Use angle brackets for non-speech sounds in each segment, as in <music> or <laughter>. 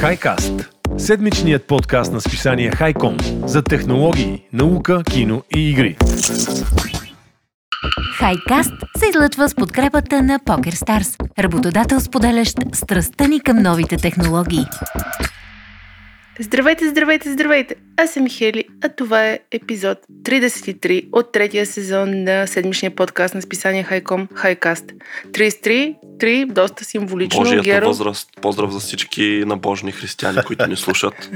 Хайкаст – седмичният подкаст на списание Хайком за технологии, наука, кино и игри. Хайкаст се излъчва с подкрепата на PokerStars, работодател споделящ страстта ни към новите технологии. Здравейте, здравейте, здравейте! Аз съм Хели, а това е епизод 33 от третия сезон на седмичния подкаст на списание Хайком Хайкаст. 33, 3, доста символично. Божията Геро. възраст. Поздрав за всички набожни християни, които ни слушат. <laughs>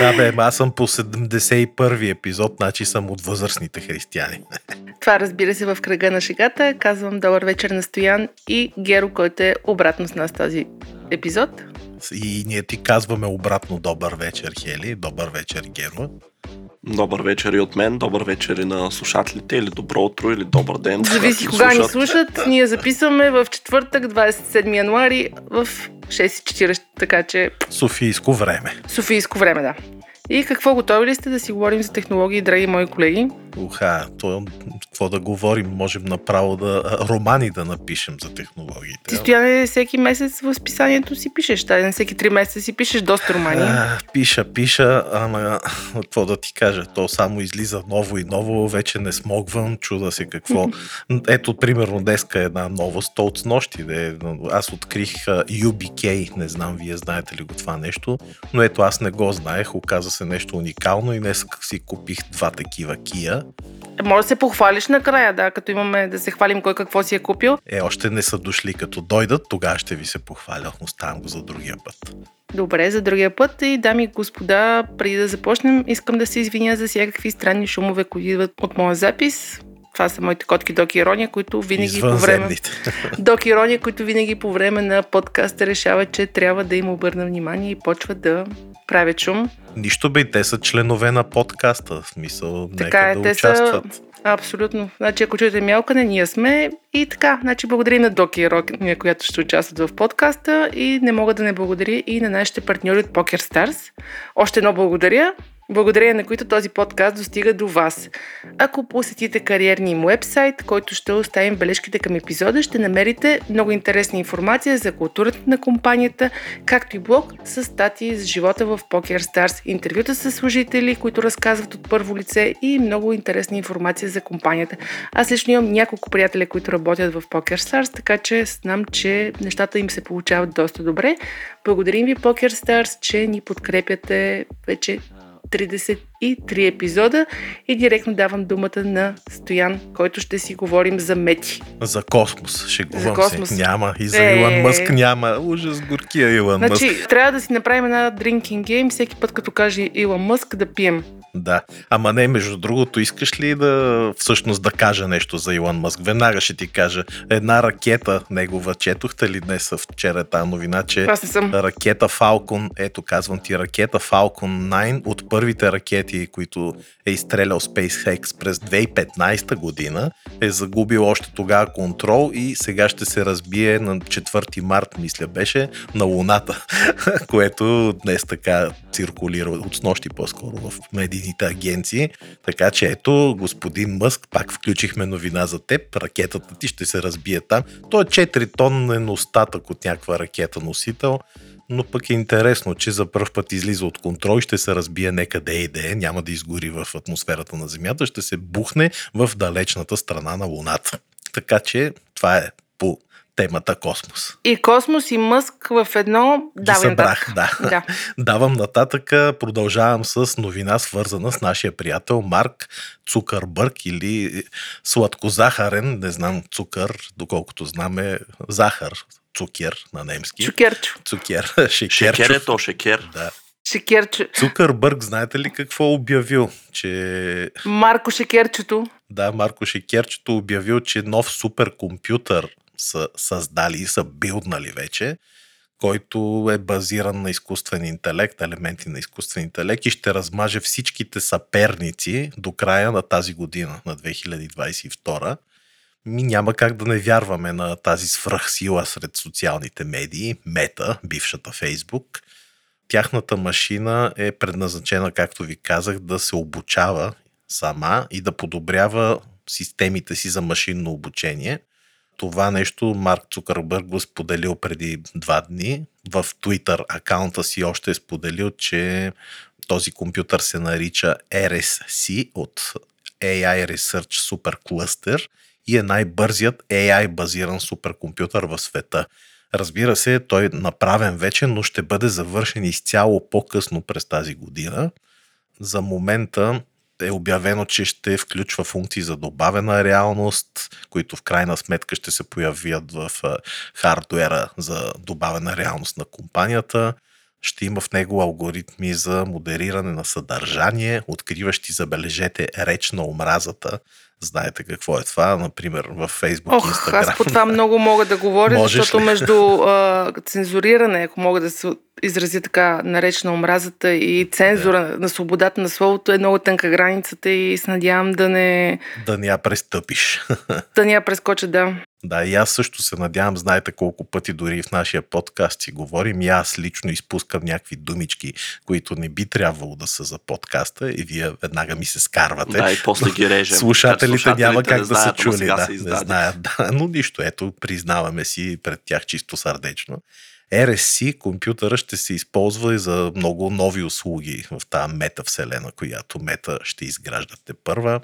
Да, бе, аз съм по 71-и епизод, значи съм от възрастните християни. <laughs> Това разбира се в кръга на шегата. Казвам добър вечер на Стоян и Геро, който е обратно с нас този епизод. И ние ти казваме обратно добър вечер, Хели, добър вечер, Геро. Добър вечер и от мен, добър вечер и на слушателите, или добро утро, или добър ден. Зависи кога ни слушат. Ние записваме в четвъртък, 27 януари в 6.40, така че Софийско време. Софийско време, да. И какво готови ли сте да си говорим за технологии, драги мои колеги? Уха, то, какво да говорим, можем направо да романи да напишем за технологиите. Ти стояне всеки месец в списанието си пишеш. Та, на всеки три месеца си пишеш доста романи. А, пиша, пиша, ама какво да ти кажа, то само излиза ново и ново, вече не смогвам, чуда се какво. <laughs> Ето, примерно, днеска е една новост, то от снощи, де, аз открих UBK, не знам вие знаете ли го това нещо, но ето аз не го знаех, оказа се нещо уникално и днес си купих два такива Kia. Може да се похвалиш накрая, да, като имаме да се хвалим кой какво си е купил. Е, още не са дошли, като дойдат, тогава ще ви се похваля, оставам го за другия път. Добре, за другия път. И дами и господа, преди да започнем, искам да се извиня за всякакви странни шумове, които идват от моя запис. Това са моите котки Доки Ирония, които винаги по време... Извънземните. <laughs> Док Ирония, които винаги по време на подкаста решават, че трябва да им обърна внимание и почват да правят шум. Нищо бе, те са членове на подкаста, в смисъл, Така нека е, да те участват. са абсолютно. Значи, ако чуете мялкане, ние сме и така. Значи, благодарим на Доки и Рония, която ще участват в подкаста и не мога да не благодаря и на нашите партньори от Poker Stars. Още едно благодаря, благодарение на които този подкаст достига до вас. Ако посетите кариерния им вебсайт, който ще оставим бележките към епизода, ще намерите много интересна информация за културата на компанията, както и блог с статии за живота в Poker Stars, интервюта с служители, които разказват от първо лице и много интересна информация за компанията. Аз лично имам няколко приятели, които работят в Poker Stars, така че знам, че нещата им се получават доста добре. Благодарим ви, Poker Stars, че ни подкрепяте вече 33 епизода и директно давам думата на Стоян, който ще си говорим за мети. За космос, шегувам За космос. се. Няма. И за Е. Илон Мъск няма. Ужас, горкия Илон Мъск. Значи, трябва да си направим една drinking game, всеки път като каже Илон Мъск да пием. Да. Ама не, между другото, искаш ли да всъщност да кажа нещо за Илон Мъск? Веднага ще ти кажа. Една ракета, негова, четохте ли днес вчера тази новина, че Аз не съм. ракета Falcon, ето казвам ти, ракета Falcon 9 от първите ракети, които е изстрелял SpaceX през 2015 година, е загубил още тогава контрол и сега ще се разбие на 4 март, мисля беше, на Луната, <laughs> което днес така циркулира от снощи по-скоро в медийните агенции. Така че ето, господин Мъск, пак включихме новина за теб, ракетата ти ще се разбие там. Той е 4 тонен остатък от някаква ракета носител, но пък е интересно, че за първ път излиза от контрол и ще се разбие некъде и да е, няма да изгори в атмосферата на Земята, ще се бухне в далечната страна на Луната. Така че това е по темата космос. И Космос и Мъск в едно Ги давай събрах, нататък. да. да. <laughs> Давам нататък, продължавам с новина свързана с нашия приятел Марк Цукърбърг или сладкозахарен, не знам цукър, доколкото знаме захар, цукер на немски. Чукерчо. Цукер, <laughs> Шекер шекерчо. е то, шекер. Да. Шекерчо. Цукърбърг, знаете ли какво обявил? Че Марко Шекерчето. да, Марко Шекерчето обявил, че нов суперкомпютър са създали и са билднали вече, който е базиран на изкуствен интелект, елементи на изкуствен интелект и ще размаже всичките съперници до края на тази година, на 2022. Ми няма как да не вярваме на тази свръхсила сред социалните медии, Мета, бившата Фейсбук. Тяхната машина е предназначена, както ви казах, да се обучава сама и да подобрява системите си за машинно обучение. Това нещо Марк Цукърбърг го споделил преди два дни. В Twitter акаунта си още е споделил, че този компютър се нарича RSC от AI Research Super и е най-бързият AI базиран суперкомпютър в света. Разбира се, той е направен вече, но ще бъде завършен изцяло по-късно през тази година. За момента е обявено, че ще включва функции за добавена реалност, които в крайна сметка ще се появят в хардуера за добавена реалност на компанията. Ще има в него алгоритми за модериране на съдържание, откриващи, забележете, реч на омразата, Знаете какво е това, например, в Facebook, Ох, Instagram. аз по това много мога да говоря, Можеш защото ли? между а, цензуриране, ако мога да се изрази така наречена омразата и цензура да. на свободата на словото е много тънка границата и се надявам да не, Да не я престъпиш. <laughs> да не я прескоча, да. Да, и аз също се надявам, знаете колко пъти дори в нашия подкаст си говорим и аз лично изпускам някакви думички, които не би трябвало да са за подкаста и вие веднага ми се скарвате. Да, и после ги режем. <laughs> Слушателите, Слушателите няма как да са знаят, ама чули, да, се не знаят, да, но нищо, ето, признаваме си пред тях чисто сърдечно. RSC компютъра ще се използва и за много нови услуги в тази метавселена, която мета ще изграждате първа.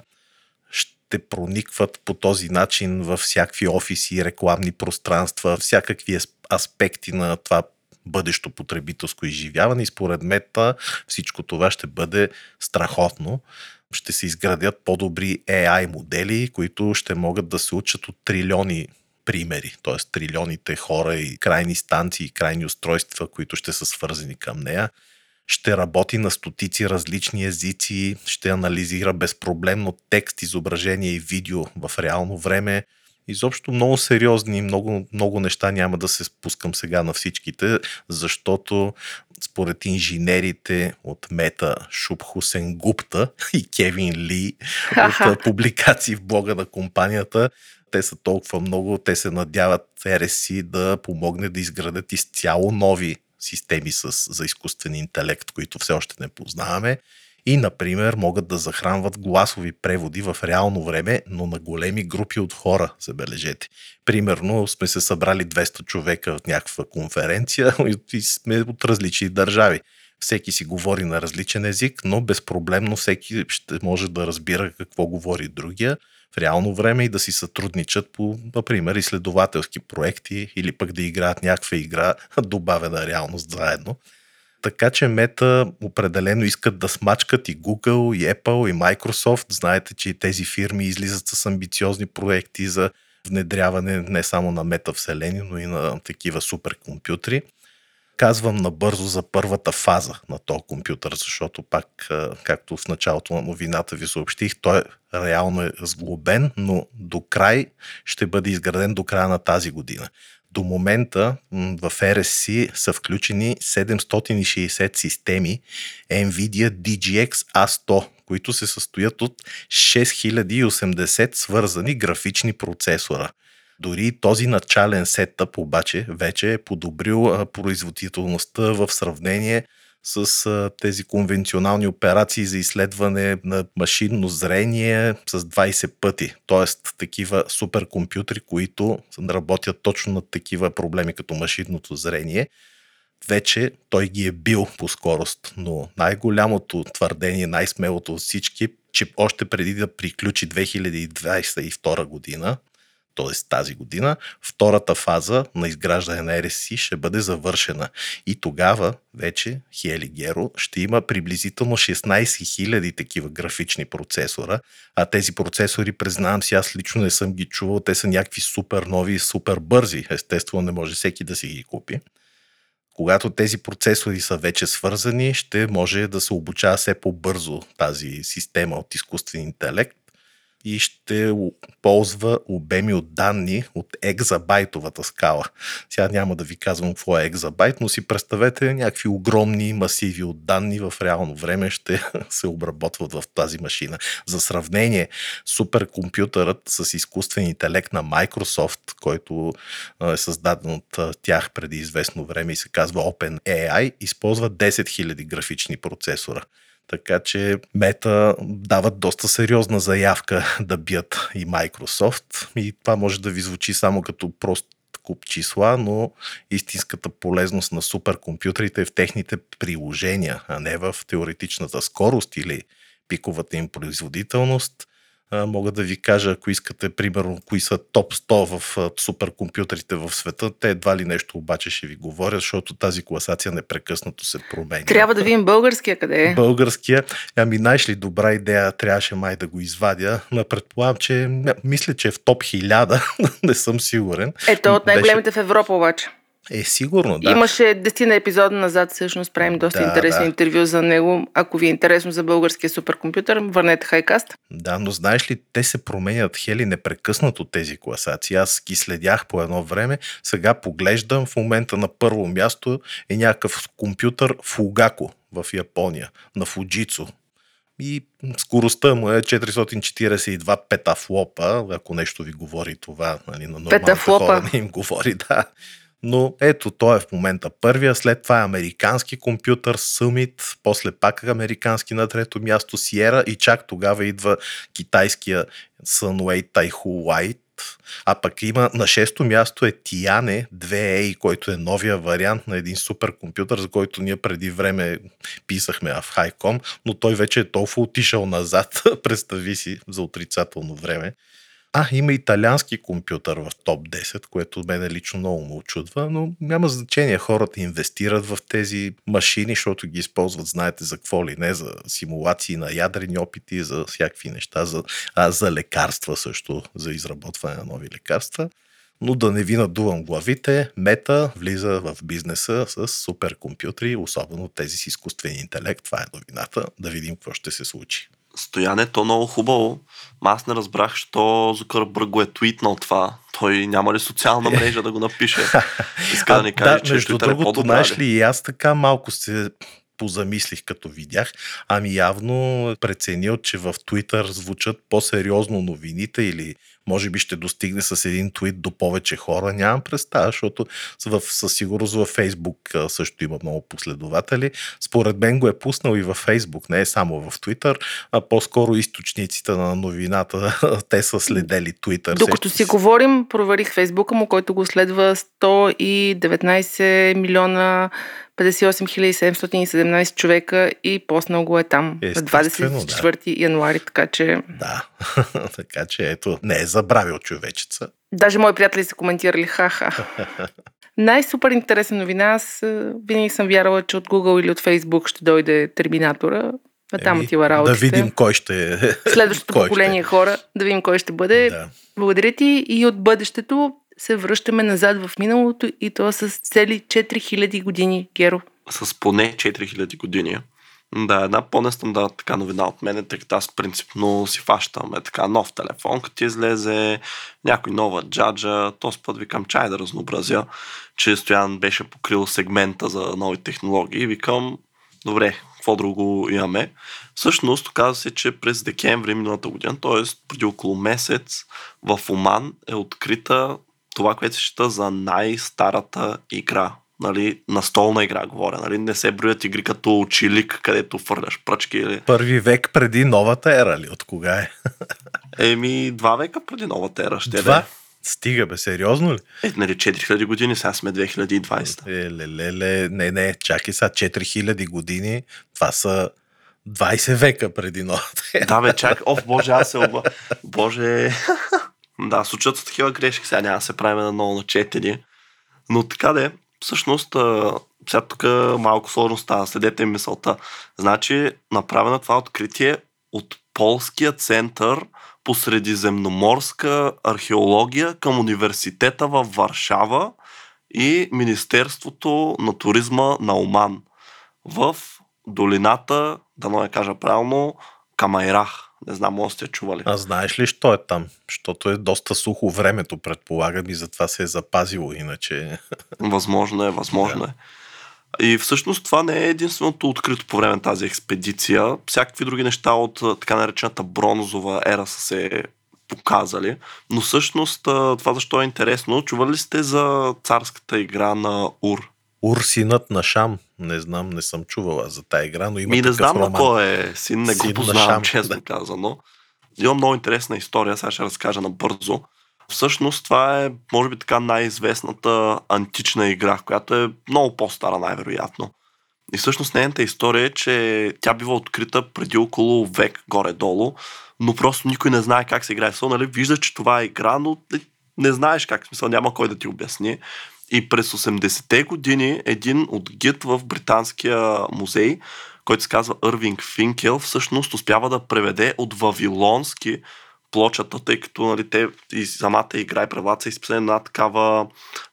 Ще проникват по този начин във всякакви офиси, рекламни пространства, всякакви ас- аспекти на това бъдещо потребителско изживяване и според мета всичко това ще бъде страхотно. Ще се изградят по-добри AI модели, които ще могат да се учат от трилиони примери, т.е. трилионите хора и крайни станции, крайни устройства, които ще са свързани към нея. Ще работи на стотици различни езици, ще анализира безпроблемно текст, изображение и видео в реално време. Изобщо много сериозни, много, много неща няма да се спускам сега на всичките, защото според инженерите от Мета Шуб Хусен Гупта и Кевин Ли от публикации в блога на компанията, те са толкова много, те се надяват RSC да помогне да изградят изцяло нови системи с, за изкуствен интелект, които все още не познаваме. И, например, могат да захранват гласови преводи в реално време, но на големи групи от хора, забележете. Примерно сме се събрали 200 човека в някаква конференция <laughs> и сме от различни държави. Всеки си говори на различен език, но безпроблемно всеки ще може да разбира какво говори другия в реално време и да си сътрудничат по, например, изследователски проекти или пък да играят някаква игра, <laughs> добавена реалност заедно. Така че Мета определено искат да смачкат и Google, и Apple, и Microsoft. Знаете, че и тези фирми излизат с амбициозни проекти за внедряване не само на метавселени, но и на такива суперкомпютри. Казвам набързо за първата фаза на този компютър, защото пак, както в началото на новината ви съобщих, той реално е сглобен, но до край ще бъде изграден до края на тази година. До момента в RSC са включени 760 системи NVIDIA DGX A100, които се състоят от 6080 свързани графични процесора. Дори този начален сетъп обаче вече е подобрил производителността в сравнение с тези конвенционални операции за изследване на машинно зрение с 20 пъти. Тоест такива суперкомпютри, които работят точно над такива проблеми като машинното зрение. Вече той ги е бил по скорост, но най-голямото твърдение, най-смелото от всички, че още преди да приключи 2022 година, т.е. тази година, втората фаза на изграждане на RSC ще бъде завършена. И тогава вече Хели Геро ще има приблизително 16 000 такива графични процесора, а тези процесори, признавам си, аз лично не съм ги чувал, те са някакви супер нови и супер бързи. Естествено, не може всеки да си ги купи. Когато тези процесори са вече свързани, ще може да се обучава все по-бързо тази система от изкуствен интелект и ще ползва обеми от данни от екзабайтовата скала. Сега няма да ви казвам какво е екзабайт, но си представете някакви огромни масиви от данни в реално време ще <laughs> се обработват в тази машина. За сравнение, суперкомпютърът с изкуствен интелект на Microsoft, който е създаден от тях преди известно време и се казва OpenAI, използва 10 000 графични процесора. Така че Мета дават доста сериозна заявка <laughs> да бият и Microsoft. И това може да ви звучи само като прост куп числа, но истинската полезност на суперкомпютрите е в техните приложения, а не в теоретичната скорост или пиковата им производителност – мога да ви кажа, ако искате, примерно, кои са топ 100 в суперкомпютрите в света. Те едва ли нещо обаче ще ви говоря, защото тази класация непрекъснато се променя. Трябва да видим българския къде е. Българския. Ами, знаеш ли, добра идея, трябваше май да го извадя. Но предполагам, че мисля, че е в топ 1000. <laughs> не съм сигурен. Ето от най-големите Беше... в Европа обаче. Е, сигурно, да. Имаше 10 на епизода назад, всъщност правим доста да, интересни да. интервю за него. Ако ви е интересно за българския суперкомпютър, върнете Хайкаст. Да, но знаеш ли, те се променят хели непрекъснато тези класации. Аз ги следях по едно време, сега поглеждам, в момента на първо място е някакъв компютър Фугако в Япония, на Фуджицу. И скоростта му е 442 петафлопа, ако нещо ви говори това, нали, на нормалните хора не им говори, <laughs> да. Но ето, той е в момента първия, след това е американски компютър Summit, после пак американски на трето място Sierra и чак тогава идва китайския Sunway Taihu White, а пък има на шесто място е Tiane 2A, който е новия вариант на един суперкомпютър, за който ние преди време писахме в Хайком, но той вече е толкова отишъл назад, <laughs> представи си, за отрицателно време. А, има италиански компютър в топ 10, което мене лично много му очудва, но няма значение. Хората инвестират в тези машини, защото ги използват, знаете за какво ли не, за симулации на ядрени опити, за всякакви неща, за, а, за лекарства също, за изработване на нови лекарства. Но да не ви надувам главите, Мета влиза в бизнеса с суперкомпютри, особено тези с изкуствен интелект. Това е новината. Да видим какво ще се случи. Стояне, то много хубаво. Аз не разбрах, що Зукърбърг го е твитнал това. Той няма ли социална мрежа да го напише? <laughs> Иска да ни каже, да, че между Twitter е другото, е знаеш ли, и аз така малко се позамислих като видях. Ами явно е преценил, че в Twitter звучат по-сериозно новините или може би ще достигне с един твит до повече хора. Нямам представа, защото със сигурност във Фейсбук също има много последователи. Според мен го е пуснал и във Фейсбук, не е само в Твитър, а по-скоро източниците на новината, <laughs> те са следели Твитър. Докато си говорим, проверих Фейсбука му, който го следва 119 милиона 58 717 човека и поснал го е там на 24 да. януари, така че... Да, <laughs> така че ето, не е забравил човечеца. Даже мои приятели са коментирали ха-ха. <laughs> Най-супер интересна новина, аз винаги съм вярвала, че от Google или от Facebook ще дойде терминатора. А там отива работите. Да видим кой ще е. Следващото кой поколение ще... хора, да видим кой ще бъде. Да. Благодаря ти и от бъдещето се връщаме назад в миналото и то с цели 4000 години, Геро. С поне 4000 години. Да, една по-нестандартна така новина от мен, тъй като аз принципно си фащам е така нов телефон, като ти излезе някой нова джаджа, този път викам чай да разнообразя, че Стоян беше покрил сегмента за нови технологии. Викам, добре, какво друго имаме. Всъщност, оказа се, че през декември миналата година, т.е. преди около месец, в Оман е открита това, което се счита за най-старата игра. Нали, настолна игра говоря. Нали? Не се броят игри като очилик, където фърляш пръчки. Или... Първи век преди новата ера ли? От кога е? <laughs> Еми, два века преди новата ера ще два? Бе. Стига бе, сериозно ли? Е, нали 4000 години, сега сме 2020. Е, ле, ле, ле, не, не, чакай сега 4000 години, това са 20 века преди новата ера. Да бе, чак, о, боже, аз се оба... Боже, <laughs> да, случат са такива грешки, сега няма да се правим на ново на четени. Но така де, всъщност, сега тук малко сложно става, следете мисълта. Значи, направено това откритие от Полския център по средиземноморска археология към университета в Варшава и Министерството на туризма на Оман в долината, да не кажа правилно, Камайрах. Не знам, може сте чували. А знаеш ли, що е там? Защото е доста сухо времето, предполагам, и затова се е запазило, иначе... Възможно е, възможно е. И всъщност това не е единственото открито по време на тази експедиция. Всякакви други неща от така наречената бронзова ера са се показали. Но всъщност това защо е интересно, чували ли сте за царската игра на Ур? Урсинът на Шам. Не знам, не съм чувала за тази игра, но има Ми не знам роман. на кой е син, не го на познавам, Шам, честно да. <laughs> казано. Има много интересна история, сега ще разкажа набързо. Всъщност това е, може би така, най-известната антична игра, която е много по-стара най-вероятно. И всъщност нейната история е, че тя бива открита преди около век горе-долу, но просто никой не знае как се играе. Со, нали, вижда, че това е игра, но не, знаеш как, смисъл няма кой да ти обясни. И през 80-те години един от гид в Британския музей, който се казва Ирвинг Финкел, всъщност успява да преведе от вавилонски плочата, тъй като нали, те и самата игра и правата са изписани на такава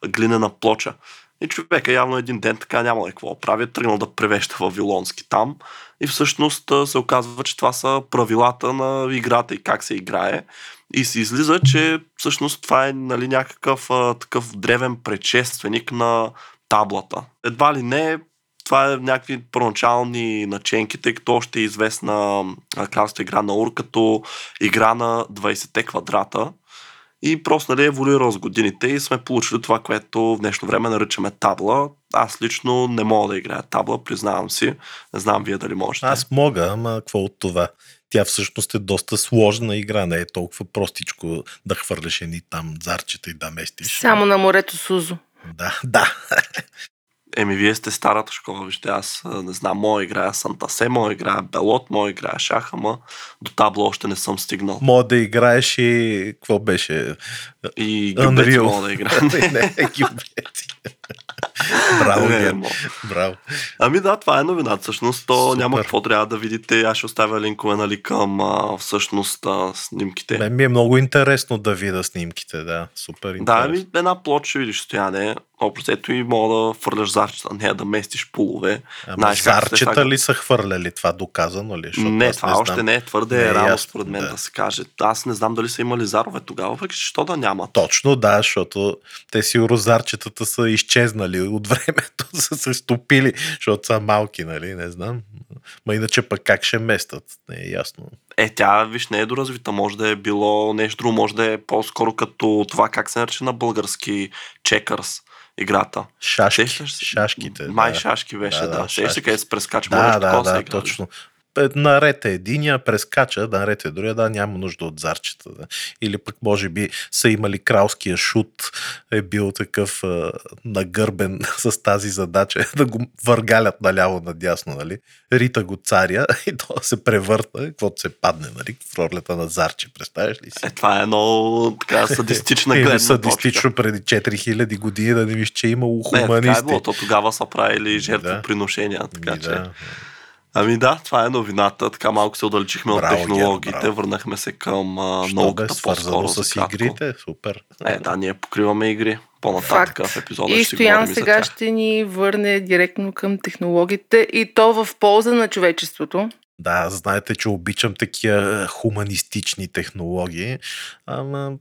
глинена плоча. И човека явно един ден така няма какво прави, е тръгнал да превеща вавилонски там и всъщност се оказва, че това са правилата на играта и как се играе. И се излиза, че всъщност това е нали, някакъв а, такъв древен предшественик на таблата. Едва ли не, това е някакви първоначални наченки, тъй като още е известна кралската игра на Ур като игра на 20-те квадрата. И просто нали, еволюира с годините и сме получили това, което в днешно време наричаме табла. Аз лично не мога да играя табла, признавам си. Не знам вие дали можете. Аз мога, ама какво от това? Тя всъщност е доста сложна игра, не е толкова простичко да хвърляш едни там зарчета и да местиш. Само на морето Сузо. Да, да. Еми, вие сте старата школа, вижте, аз не знам, моя играя Сантасе, моя играя Белот, моя играя Шах, ама до табло още не съм стигнал. Мога да играеш и... Какво беше? И Unreal. мога да играя. <laughs> не, гюбети. Браво, Не. Браво. Ами да, това е новина. Всъщност, то Супер. няма какво трябва да видите. Аз ще оставя линкове нали, към а, всъщност а, снимките. Мен ми е много интересно да видя снимките, да. Супер Да, интересно. ами една плод ще видиш стояне. Общо и мога да фърляш зарчета, не да местиш пулове. Ама Знаеш зарчета сега- ли са хвърляли това? Доказано ли? Защото Не, това още знам. не е твърде Не е рано според мен да. да. се каже. Аз не знам дали са имали зарове тогава, въпреки че що да нямат. Точно да, защото те си розарчетата са изчезнали от времето, <laughs> са се стопили, защото са малки, нали, не знам. Ма иначе пък как ще местат, не е ясно. Е, тя, виж, не е доразвита. Може да е било нещо друго, може да е по-скоро като това, как се нарича на български чекърс играта. Шашки, Сещаш се? шашките. Май да. шашки беше, Да, да. да. Сещаш къде се прескача. Да, да, да, точно. Е, Наред е единия, прескача, наред е другия, да, няма нужда от зарчета. Да. Или пък може би са имали кралския шут, е бил такъв а, нагърбен <laughs> с тази задача <laughs> да го въргалят наляво надясно, нали? Рита го царя <laughs> и то се превърта, каквото се падне, нали? В ролята на зарче, представяш ли си? Е, това е много така садистична гледна точка. садистично преди 4000 години да не виж, че е имало Не, така е хуманисти. било. То тогава са правили жертвоприношения. Така Ми, че. да. Ами да, това е новината. Така малко се удалечихме Браво, от технологиите. Браво. Върнахме се към а, Що бе, науката свързано по-скоро. с кратко. игрите? Супер. Е, да, ние покриваме игри. По-нататък Факт. в епизода И ще Стоян сега ще ни върне директно към технологиите и то в полза на човечеството. Да, знаете, че обичам такива хуманистични технологии. Ама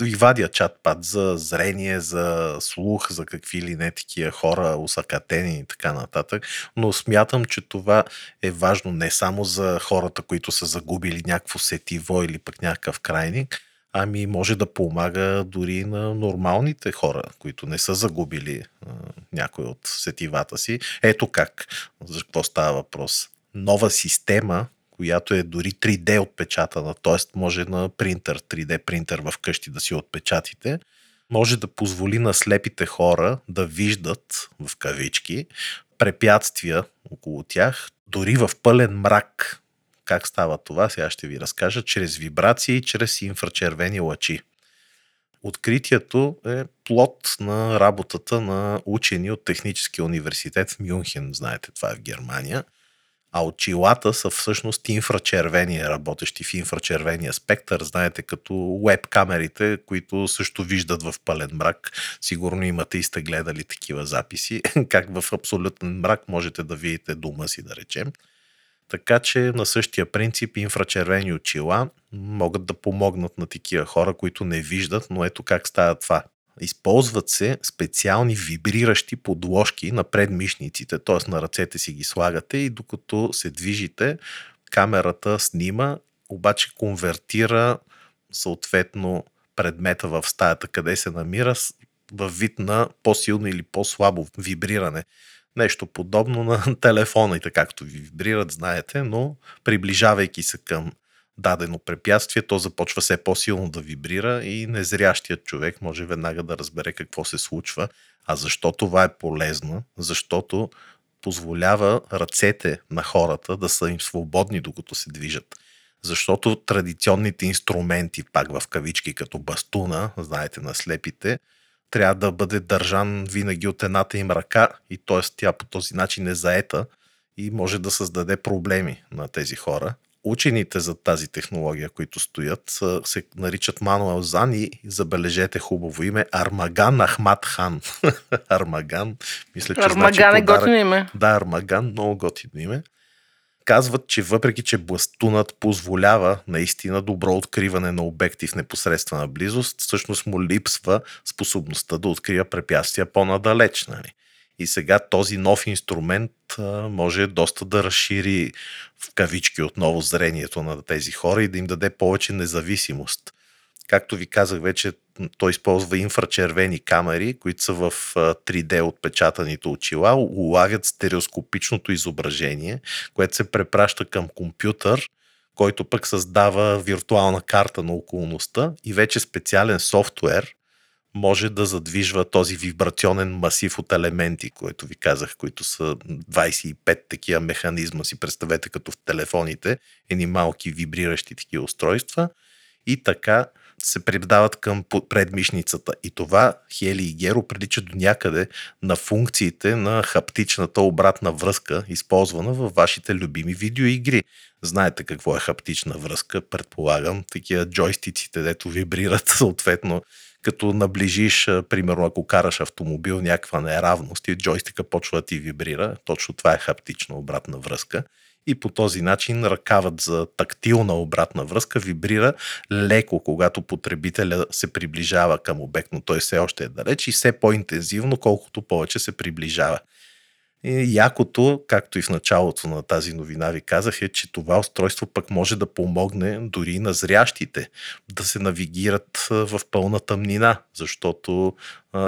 ви вадя чат-пат за зрение, за слух, за какви ли не такива хора, усъкатени и така нататък. Но смятам, че това е важно не само за хората, които са загубили някакво сетиво или пък някакъв крайник, ами може да помага дори на нормалните хора, които не са загубили а, някой от сетивата си. Ето как, за какво става въпрос. Нова система, която е дори 3D отпечатана, т.е. може на принтер, 3D принтер в къщи да си отпечатите, може да позволи на слепите хора да виждат, в кавички, препятствия около тях, дори в пълен мрак. Как става това? Сега ще ви разкажа. Чрез вибрации, чрез инфрачервени лъчи. Откритието е плод на работата на учени от Техническия университет в Мюнхен. Знаете, това е в Германия. А очилата са всъщност инфрачервени, работещи в инфрачервения спектър. Знаете, като веб камерите, които също виждат в пълен мрак. Сигурно имате и сте гледали такива записи, <laughs> как в абсолютен мрак можете да видите дома си, да речем. Така че на същия принцип инфрачервени очила могат да помогнат на такива хора, които не виждат, но ето как става това. Използват се специални вибриращи подложки на предмишниците, т.е. на ръцете си ги слагате и докато се движите, камерата снима, обаче конвертира съответно предмета в стаята, къде се намира, във вид на по-силно или по-слабо вибриране. Нещо подобно на <laughs> така както ви вибрират, знаете, но приближавайки се към дадено препятствие, то започва все по-силно да вибрира и незрящият човек може веднага да разбере какво се случва. А защо това е полезно? Защото позволява ръцете на хората да са им свободни, докато се движат. Защото традиционните инструменти, пак в кавички, като бастуна, знаете, на слепите, трябва да бъде държан винаги от едната им ръка и т.е. тя по този начин е заета и може да създаде проблеми на тези хора. Учените за тази технология, които стоят, се наричат Мануел Зан и забележете хубаво име Армаган Ахмат Хан. <laughs> Армаган, мисля, че Армаган значи е готино име. Да, Армаган, много готино име. Казват, че въпреки, че бластунът позволява наистина добро откриване на обекти в непосредствена близост, всъщност му липсва способността да открия препятствия по-надалеч. Нали? И сега този нов инструмент може доста да разшири в кавички отново зрението на тези хора и да им даде повече независимост. Както ви казах вече, той използва инфрачервени камери, които са в 3D отпечатаните очила, улавят стереоскопичното изображение, което се препраща към компютър, който пък създава виртуална карта на околността и вече специален софтуер може да задвижва този вибрационен масив от елементи, които ви казах, които са 25 такива механизма, си представете като в телефоните, едни малки вибриращи такива устройства и така се предават към предмишницата. И това Хели и Геро прилича до някъде на функциите на хаптичната обратна връзка, използвана във вашите любими видеоигри. Знаете какво е хаптична връзка, предполагам. Такива джойстиците, дето вибрират <laughs> съответно като наближиш, примерно ако караш автомобил, някаква неравност и джойстика почва да ти вибрира. Точно това е хаптична обратна връзка и по този начин ръкавът за тактилна обратна връзка вибрира леко, когато потребителя се приближава към обект, но той все още е далеч и все по-интензивно, колкото повече се приближава. И якото, както и в началото на тази новина ви казах, е, че това устройство пък може да помогне дори на зрящите да се навигират в пълна тъмнина, защото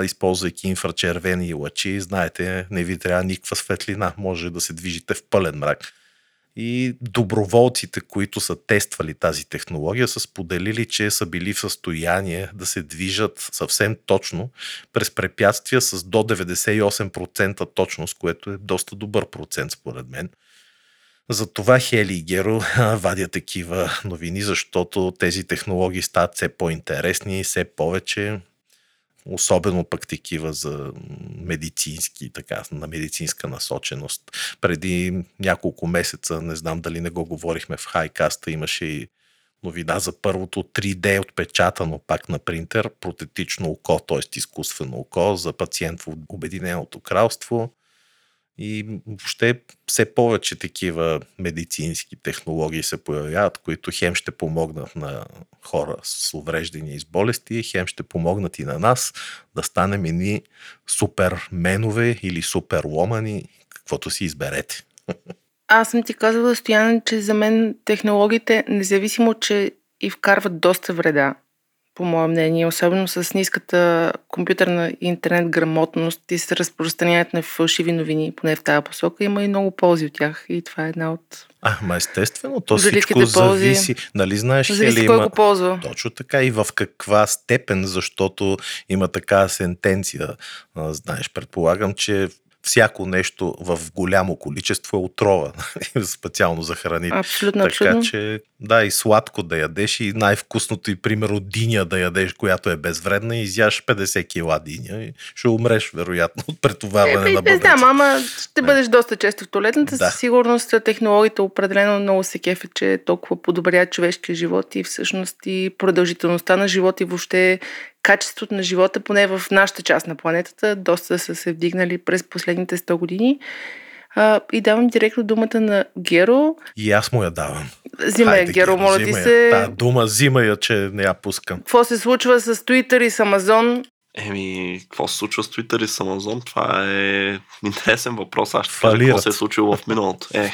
използвайки инфрачервени лъчи, знаете, не ви трябва никаква светлина, може да се движите в пълен мрак. И доброволците, които са тествали тази технология, са споделили, че са били в състояние да се движат съвсем точно през препятствия с до 98% точност, което е доста добър процент според мен. Затова Хели и Геро <laughs> вадят такива новини, защото тези технологии стават все по-интересни, все повече особено пък такива за медицински, така, на медицинска насоченост. Преди няколко месеца, не знам дали не го говорихме в хайкаста, имаше и новина за първото 3D отпечатано пак на принтер, протетично око, т.е. изкуствено око за пациент в Обединеното кралство. И въобще все повече такива медицински технологии се появяват, които хем ще помогнат на хора с увреждания и с болести, хем ще помогнат и на нас да станем едни суперменове или суперломани, каквото си изберете. Аз съм ти казала, Стоян, че за мен технологиите, независимо, че и вкарват доста вреда, по мое мнение, особено с ниската компютърна и интернет грамотност и с разпространяването на фалшиви новини, поне в тази посока, има и много ползи от тях и това е една от а, ма естествено, то всичко ползи, зависи. Нали знаеш, зависи Хели, кой има... го ползва. Точно така и в каква степен, защото има така сентенция. Знаеш, предполагам, че всяко нещо в голямо количество е отрова, <laughs> специално за храните. Абсолютно, така абсолютно. че, да, и сладко да ядеш и най-вкусното и примерно диня да ядеш, която е безвредна и изяш 50 кила диня и ще умреш, вероятно, от претоварване е, на бъбреци. Не знам, ама ще бъдеш доста често в туалетната. Да. Със сигурност технологията определено много се кефе, че толкова подобря човешкия живот и всъщност и продължителността на живота и въобще качеството на живота, поне в нашата част на планетата, доста са се вдигнали през последните 100 години. А, и давам директно думата на Геро. И аз му я давам. Взима я, Геро, моля ти се. Та дума, взима я, че не я пускам. Какво се случва с Twitter и с Амазон? Еми, какво се случва с Twitter и с Амазон? Това е интересен въпрос. Аз ще кажа какво се е случило в миналото. Е,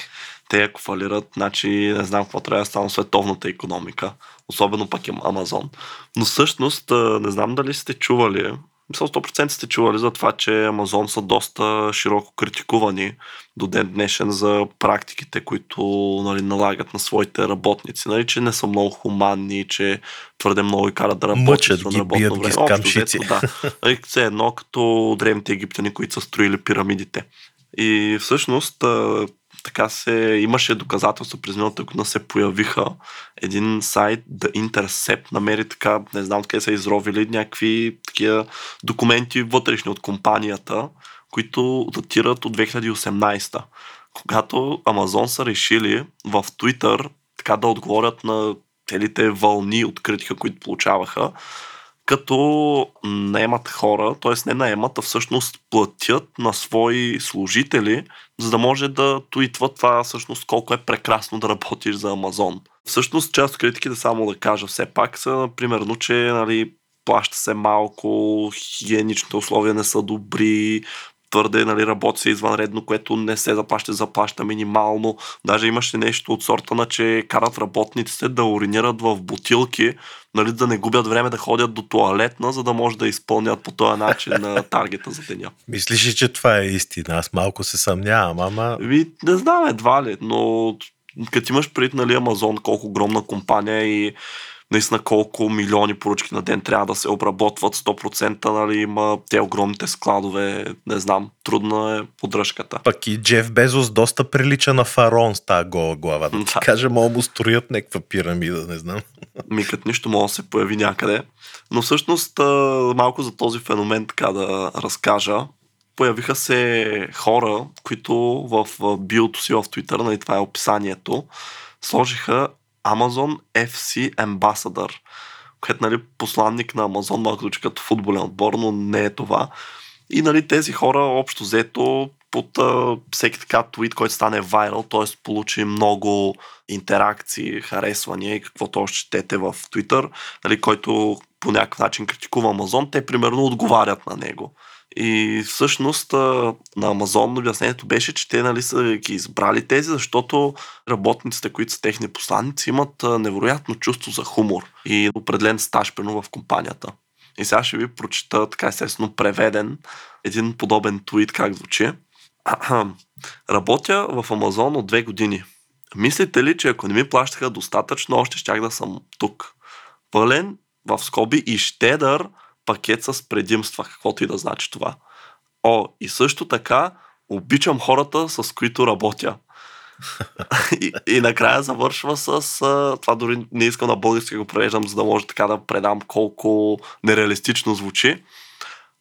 те ако фалират, значи не знам какво трябва да стане световната економика особено пък Амазон. Но всъщност, не знам дали сте чували, Мисля, 100% сте чували за това, че Амазон са доста широко критикувани до ден днешен за практиките, които нали, налагат на своите работници. Нали, че не са много хуманни, че твърде много и карат да работят Мъчат ги, работно бият време. ги Общо взето, да. <laughs> Нали, все едно като древните египтяни, които са строили пирамидите. И всъщност така се, имаше доказателства през миналата година се появиха един сайт The Intercept намери така, не знам къде са изровили някакви такива документи вътрешни от компанията, които датират от 2018 когато Амазон са решили в Twitter така да отговорят на целите вълни от критика, които получаваха, като наемат хора, т.е. не наемат, а всъщност платят на свои служители, за да може да туитват това всъщност колко е прекрасно да работиш за Амазон. Всъщност част от критиките, само да кажа все пак, са примерно, че нали, плаща се малко, хигиеничните условия не са добри, твърде нали, работи се извънредно, което не се заплаща, заплаща минимално. Даже имаше нещо от сорта на, че карат работниците да уринират в бутилки, нали, да не губят време да ходят до туалетна, за да може да изпълнят по този начин на <laughs> таргета за деня. Мислиш ли, че това е истина? Аз малко се съмнявам, ама... Ви, не знам едва ли, но като имаш пред нали, Амазон, колко огромна компания и наистина колко милиони поръчки на ден трябва да се обработват, 100% нали, има те огромните складове, не знам, трудна е поддръжката. Пък и Джеф Безос доста прилича на фараон с тази гола глава. Да ти Да. кажа, мога му строят някаква пирамида, не знам. Ми като нищо може да се появи някъде. Но всъщност малко за този феномен така да разкажа. Появиха се хора, които в в биото си в Twitter, нали, това е описанието, сложиха Amazon FC Ambassador, което нали, посланник на Amazon, малко звучи като футболен отбор, но не е това. И нали, тези хора общо взето под а, всеки така твит, който стане вайрал, т.е. получи много интеракции, харесвания и каквото още четете в Twitter, нали, който по някакъв начин критикува Амазон, те примерно отговарят на него. И всъщност на Амазон обяснението беше, че те нали, са ги избрали тези, защото работниците, които са техни посланници, имат невероятно чувство за хумор и определен стаж в компанията. И сега ще ви прочита така естествено преведен един подобен твит, как звучи. <clears throat> Работя в Амазон от две години. Мислите ли, че ако не ми плащаха достатъчно, още щях да съм тук? Пълен, в скоби и щедър пакет с предимства, каквото и да значи това. О, и също така обичам хората, с които работя. и, и накрая завършва с а, това дори не искам на български го превеждам, за да може така да предам колко нереалистично звучи.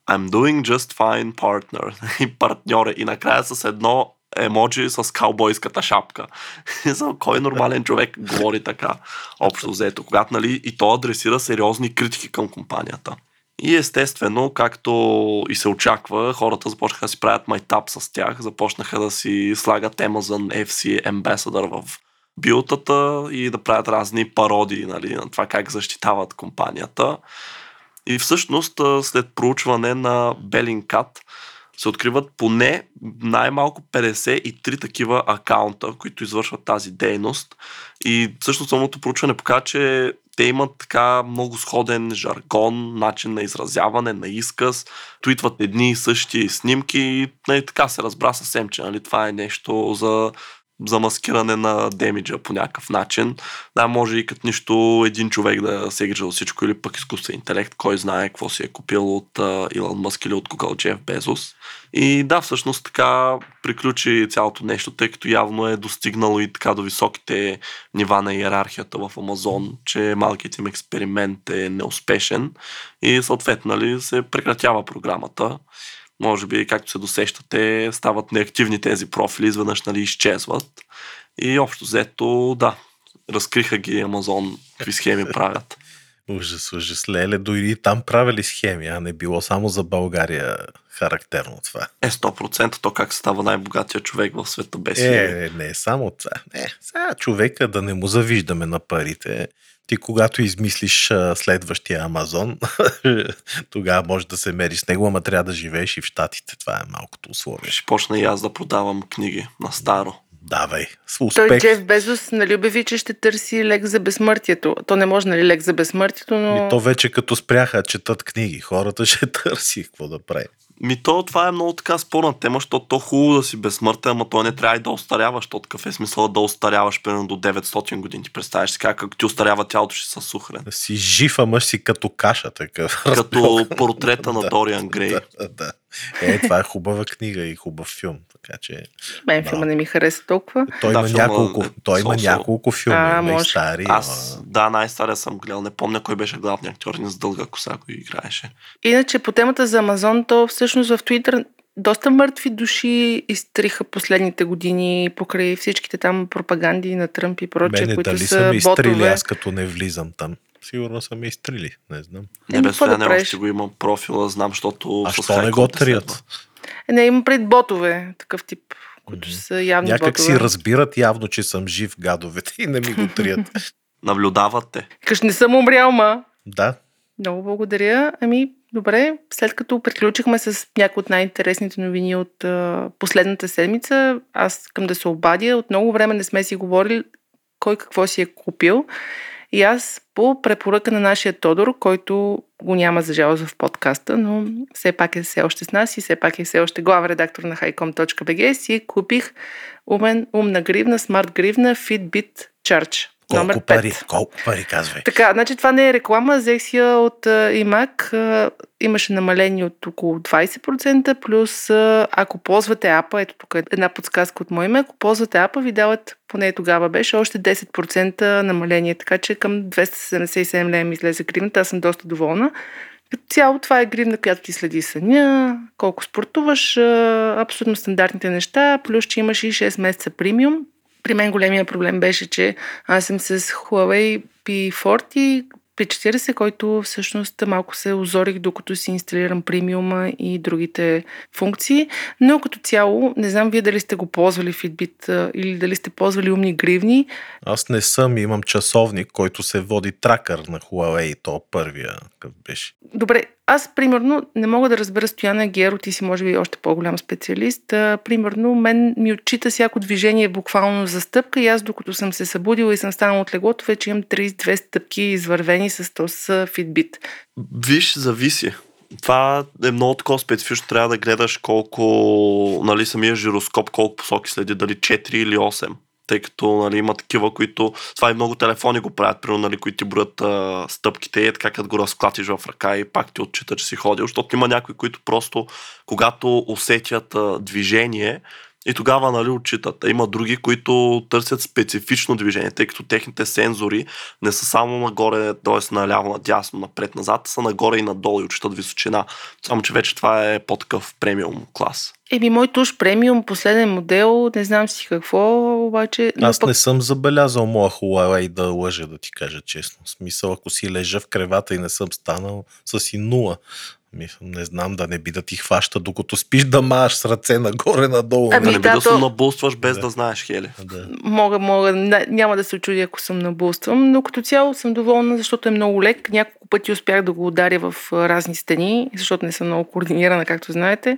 I'm doing just fine, partner. И партньора. И накрая с едно емоджи с каубойската шапка. <laughs> За кой нормален човек говори така, общо взето, когато нали, и то адресира сериозни критики към компанията. И естествено, както и се очаква, хората започнаха да си правят майтап с тях, започнаха да си слагат Amazon FC Ambassador в билтата и да правят разни пародии нали, на това как защитават компанията. И всъщност след проучване на Bellingcat се откриват поне най-малко 53 такива акаунта, които извършват тази дейност. И всъщност самото проучване показва, че те имат така много сходен жаргон, начин на изразяване, на изказ, твитват едни и същи снимки и нали, така се разбра съвсем, че нали, това е нещо за за маскиране на демиджа по някакъв начин. Да, може и като нищо един човек да се е грижал всичко или пък изкуствен интелект, кой знае какво си е купил от Илон Мъск или от Google Джеф Безос. И да, всъщност така приключи цялото нещо, тъй като явно е достигнало и така до високите нива на иерархията в Амазон, че малкият им експеримент е неуспешен и съответно нали, се прекратява програмата може би, както се досещате, стават неактивни тези профили, изведнъж нали, изчезват. И общо взето, да, разкриха ги Амазон, какви схеми правят. Ужас, ужас. Леле, дори там правили схеми, а не било само за България характерно това. Е, 100% то как става най-богатия човек в света без Е, не, не, само това. Не, сега човека да не му завиждаме на парите. Ти когато измислиш следващия Амазон, <laughs> тогава може да се мериш с него, ама трябва да живееш и в Штатите. Това е малкото условие. Ще почна и аз да продавам книги на старо. Давай, с Той успех. Джеф Безос нали обяви, че ще търси лек за безсмъртието. То не може нали лек за безсмъртието, но... И то вече като спряха да четат книги, хората <laughs> ще търси какво да прави. Ми то, това е много така спорна тема, защото то хубаво да си безсмъртен, ама то не трябва и да остаряваш, защото какъв е смисъл да остаряваш примерно до 900 години. Ти представяш си как, как ти остарява тялото ще са сухрен. Да си жив, ама си като каша, такъв. <laughs> Като портрета на <laughs> Дориан Грей. Да, да. Е, това е хубава книга и хубав филм. Така че Мен Да. филма не ми хареса толкова. той Да, има филма няколко, е той има няколко филма, А, може. стари. Аз, ама- да, най-стария съм гледал. Не помня кой беше главният актьор ни с дълга коса, кой играеше. Иначе по темата за Амазон, то всъщност в Твитър доста мъртви души изтриха последните години покрай всичките там пропаганди на Тръмп и прочее, Мене които дали са са ме изтрили, ботове. аз като не влизам там. Сигурно са ме изтрили, не знам. Не Еми, бе, какво да Стояне, правиш? още го имам профила, знам, защото А що не го трият? Е, Не, имам пред ботове, такъв тип, които Мгм. са явни Някак ботове. си разбират явно, че съм жив гадовете и не ми го трият. <laughs> Наблюдават те. Каш не съм умрял, ма. да, Много благодаря. Ами, добре, след като приключихме с някои от най-интересните новини от а, последната седмица, аз към да се обадя. От много време не сме си говорили кой какво си е купил. И аз по препоръка на нашия Тодор, който го няма за жалост в подкаста, но все пак е все още с нас и все пак е все още главен редактор на highcom.bg, си купих умен, умна гривна, смарт гривна Fitbit Charge. Номер колко 5. пари, колко пари, казвай. Така, значи това не е реклама, взех си я от а, имаше намаление от около 20%, плюс ако ползвате апа, ето тук е една подсказка от мой име, ако ползвате апа, ви дават, поне тогава беше, още 10% намаление, така че към 277 лева ми излезе гривната, аз съм доста доволна. Като цяло това е гривна, която ти следи съня, колко спортуваш, абсолютно стандартните неща, плюс че имаш и 6 месеца премиум. При мен големия проблем беше, че аз съм с Huawei P40, P40, който всъщност малко се озорих, докато си инсталирам премиума и другите функции. Но като цяло, не знам вие дали сте го ползвали Fitbit или дали сте ползвали умни гривни. Аз не съм, имам часовник, който се води тракър на Huawei, то първия, какъв беше. Добре, аз примерно не мога да разбера Стояна Геро, ти си може би още по-голям специалист. А, примерно мен ми отчита всяко движение буквално за стъпка и аз докато съм се събудила и съм станала от леглото, вече имам 32 стъпки извървени с този Fitbit. Виж, зависи. Това е много такова специфично. Трябва да гледаш колко, нали, самия жироскоп, колко посоки следи, дали 4 или 8. Тъй като нали, има такива, които... Това и много телефони го правят, примерно, нали, които ти броят стъпките и е така, като го разклатиш в ръка и пак ти отчита, че си ходил. Защото има някои, които просто, когато усетят а, движение, и тогава нали, отчитат. А Има други, които търсят специфично движение, тъй като техните сензори не са само нагоре, т.е. наляво, надясно, напред-назад, а са нагоре и надолу и отчитат височина. Само, че вече това е по-такъв премиум клас. Еми, мой туш премиум, последен модел, не знам си какво, обаче... Аз пък... не съм забелязал моя Huawei да лъже, да ти кажа честно. В смисъл, ако си лежа в кревата и не съм станал, са си нула. Мисля, не знам да не би да ти хваща, докато спиш да маеш с ръце нагоре-надолу. Ами, да не би да, да, то- се набулстваш без Да. да. знаеш, Хели. Да. Мога, мога, няма да се очудя, ако съм набулствам, но като цяло съм доволна, защото е много лек. Няколко пъти успях да го ударя в разни стени, защото не съм много координирана, както знаете.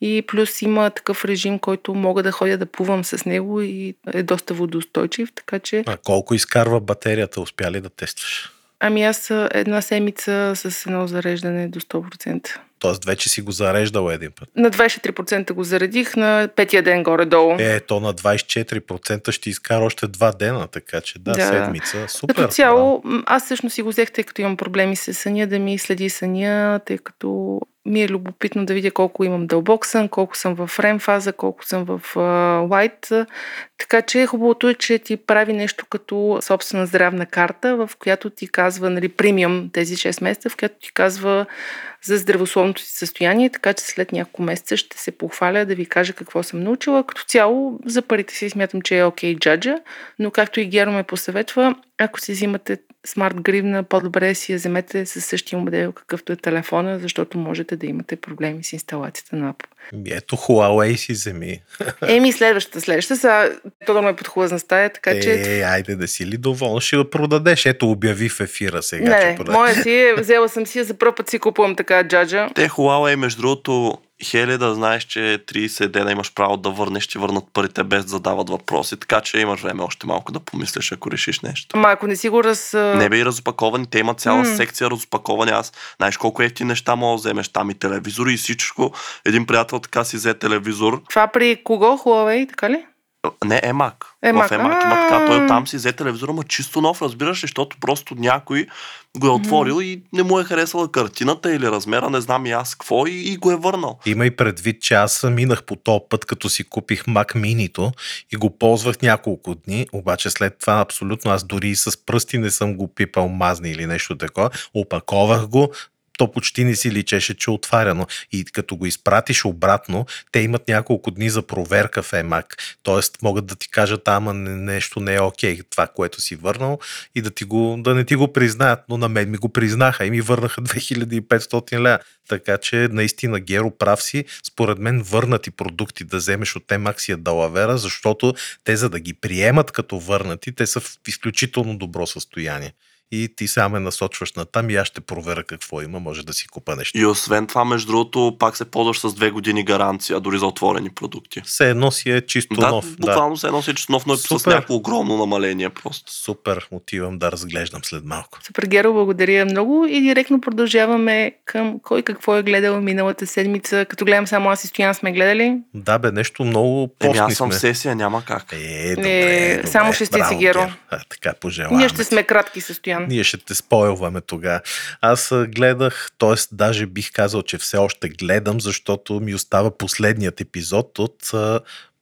И плюс има такъв режим, който мога да ходя да плувам с него и е доста водоустойчив, така че... А колко изкарва батерията, успя ли да тестваш? Ами аз една седмица с едно зареждане до 100%. Тоест вече си го зареждал един път. На 24% го заредих, на петия ден горе-долу. Е, то на 24% ще изкара още два дена, така че да, Да. седмица. Супер. Като цяло, м, аз всъщност си го взех, тъй като имам проблеми с съня, да ми следи съня, тъй като ми е любопитно да видя колко имам дълбок сън, колко съм в REM фаза, колко съм в White. Така че хубавото е, че ти прави нещо като собствена здравна карта, в която ти казва, нали, премиум тези 6 месеца, в която ти казва за здравословното си състояние, така че след няколко месеца ще се похваля да ви кажа какво съм научила. Като цяло за парите си смятам, че е окей okay, джаджа, но както и Геро ме посъветва, ако си взимате смарт гривна, по-добре си я вземете със същия модел, какъвто е телефона, защото можете да имате проблеми с инсталацията на Apple. Ето Huawei си вземи. Еми, следващата, следващата. Сега Тодор ме подхлъзна стая, така че... Е, айде да си ли доволна, ще я продадеш. Ето обяви в ефира сега, че не, продадеш. моя си е, взела съм си, я, за първ път си купувам така джаджа. Те Huawei, между другото, Хели да знаеш, че 30 дена имаш право да върнеш, ще върнат парите без да задават въпроси, така че имаш време още малко да помислиш, ако решиш нещо. Ама ако не си го раз... Не бе и разопаковани, те имат цяла М. секция разопаковани. Аз знаеш колко ефти неща мога да вземеш там и телевизори и всичко. Един приятел така си взе телевизор. Това при кого? Huawei, така ли? Не, Емак. Емак. В Емак има така. Той там си взе телевизора, ма чисто нов, разбираш ли, защото просто някой го е отворил и не му е харесала картината или размера, не знам и аз какво, и, и го е върнал. Има и предвид, че аз минах по този път, като си купих Mac Mini-то и го ползвах няколко дни, обаче след това абсолютно аз дори и с пръсти не съм го пипал мазни или нещо такова. Опаковах го, то почти не си личеше, че е отваряно. И като го изпратиш обратно, те имат няколко дни за проверка в EMAC. Тоест могат да ти кажат, ама не- нещо не е окей, това, което си върнал и да, ти го, да не ти го признаят. Но на мен ми го признаха и ми върнаха <laughs> 2500 ля. Така че наистина Геро прав си. Според мен върнати продукти да вземеш от EMAC си е далавера, защото те за да ги приемат като върнати, те са в изключително добро състояние. И ти сега ме насочваш на там и аз ще проверя какво има, може да си купа нещо. И освен това, между другото, пак се ползваш с две години гаранция, дори за отворени продукти. Все едно си е чисто да, нов. Да. буквално се едно си, че нов, но е с Супер. някакво огромно намаление просто. Супер, отивам да разглеждам след малко. Супер, Геро, благодаря много и директно продължаваме към кой какво е гледал миналата седмица. Като гледам само аз и Стоян сме гледали. Да, бе, нещо много Еми постни аз съм сме. сесия, няма как. Е, добре, добре. само шестици, Геро. Гер. А, така пожелаваме. Ние ще сме кратки с Стоян. Ние ще те спойлваме тогава. Аз гледах, т.е. даже бих казал, че все още гледам, защото ми остава последният епизод от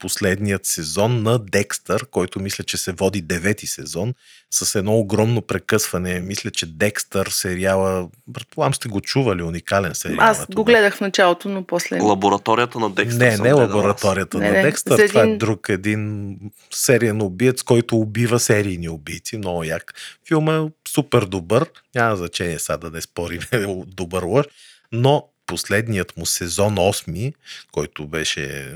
последният сезон на Декстър, който мисля, че се води девети сезон, с едно огромно прекъсване. Мисля, че Декстър сериала, предполагам сте го чували, уникален сериал. Аз е го гледах в началото, но после... Лабораторията на Декстър Не, не лабораторията Не, на не, Декстър. за Това е един- друг един сериен убиец, който убива серийни убийци. Много як. Филма е супер добър. Няма значение сега да не спорим <laughs> добър лъж. Но последният му сезон 8, който беше,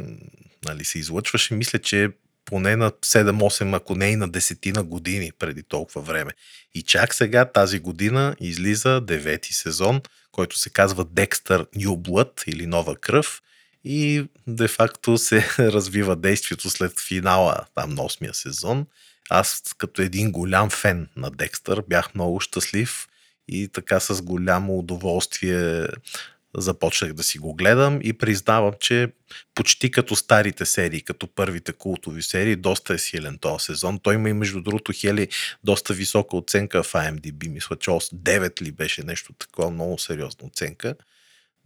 нали, се излъчваше, мисля, че поне на 7-8, ако не и на десетина години преди толкова време. И чак сега, тази година, излиза девети сезон, който се казва Dexter New Blood или Нова кръв и де-факто се <laughs> развива действието след финала там на 8-я сезон. Аз като един голям фен на Декстър бях много щастлив и така с голямо удоволствие започнах да си го гледам и признавам, че почти като старите серии, като първите култови серии, доста е силен този сезон. Той има и между другото Хели доста висока оценка в IMDb. Мисля, че 9 ли беше нещо такова, много сериозна оценка.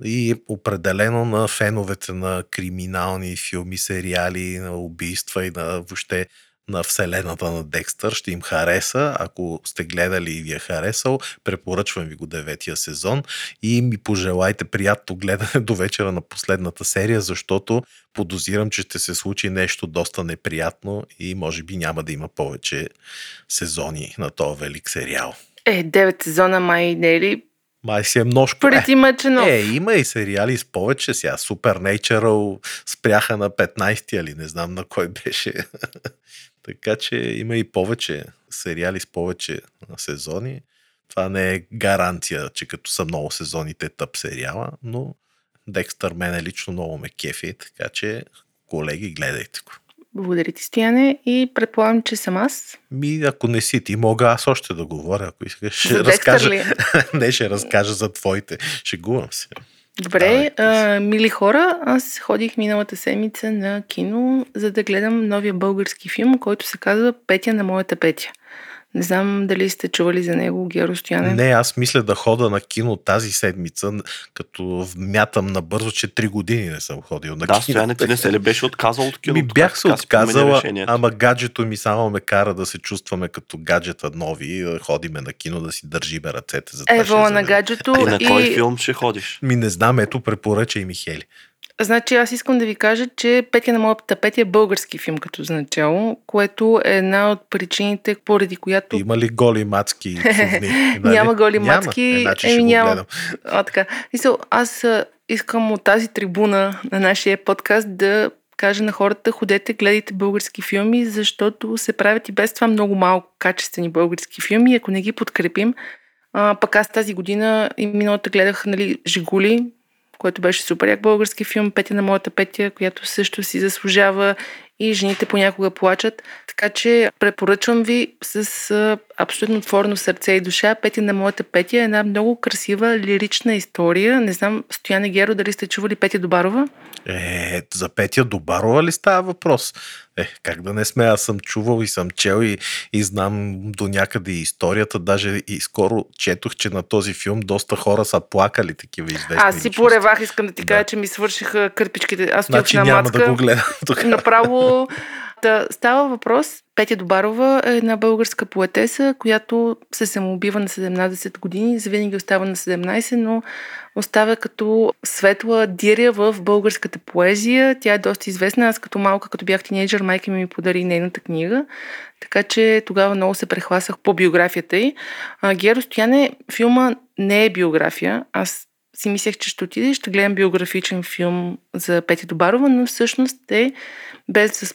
И определено на феновете на криминални филми, сериали, на убийства и на въобще на вселената на Декстър ще им хареса. Ако сте гледали и ви е харесал, препоръчвам ви го деветия сезон и ми пожелайте приятно гледане <laughs> до вечера на последната серия, защото подозирам, че ще се случи нещо доста неприятно и може би няма да има повече сезони на този велик сериал. Е, 9 сезона май не е ли? Май си е множко. Е, е, има и сериали с повече сега. Supernatural спряха на 15-ти, али не знам на кой беше. <laughs> така че има и повече сериали с повече сезони. Това не е гаранция, че като са много сезоните тъп сериала, но Декстър мене лично много ме кефи, така че колеги, гледайте го. Благодаря ти, Стояне. И предполагам, че съм аз. Ми, ако не си ти, мога аз още да говоря, ако искаш. Ще разкажа. ли? <laughs> не, ще разкажа за твоите. Шегувам се. Добре, Давай, а, мили хора, аз ходих миналата седмица на кино, за да гледам новия български филм, който се казва Петя на моята Петя. Не знам дали сте чували за него, Геро Стоянен. Не, аз мисля да хода на кино тази седмица, като мятам набързо, че три години не съм ходил на Да, кино. стояне, ти не се ли беше отказал от киното? Ми бях се отказала, ама гаджето ми само ме кара да се чувстваме като гаджета нови, да ходиме на кино, да си държиме ръцете. За Евала на гаджето И на кой и... филм ще ходиш? Ми не знам, ето препоръча и Михели. Значи аз искам да ви кажа, че Петя на моята Петя е български филм като за начало, което е една от причините, поради която Има ли голи мацки? <laughs> Нали? Няма голи мацки, Е, значи еми няма. А, така. Мисъл, аз искам от тази трибуна на нашия подкаст да кажа на хората, ходете, гледайте български филми, защото се правят и без това много малко качествени български филми. Ако не ги подкрепим, а, пък аз тази година и миналата гледах нали, Жигули, който беше супер як български филм, Петя на моята Петя, която също си заслужава и жените понякога плачат. Така че препоръчвам ви с абсолютно отворено сърце и душа. Петя на моята Петя е една много красива лирична история. Не знам, Стояне Геро, дали сте чували Петя Добарова? Е, за Петя Добарова ли става въпрос? Е, как да не сме, аз съм чувал и съм чел и, и знам до някъде и историята. Даже и скоро четох, че на този филм доста хора са плакали такива известни. Аз си поревах, искам да ти кажа, че ми свършиха кърпичките. Аз Значи на няма мацка. да го гледам тогава. Направо <laughs> да, става въпрос. Петя Добарова е една българска поетеса, която се самоубива на 17 години. Завинаги остава на 17, но оставя като светла диря в българската поезия. Тя е доста известна. Аз като малка, като бях тинейджър, майка ми ми подари нейната книга. Така че тогава много се прехласах по биографията й. Геро Стояне, филма не е биография. Аз си мислех, че ще отида и ще гледам биографичен филм за Петя Добарова, но всъщност е, без да се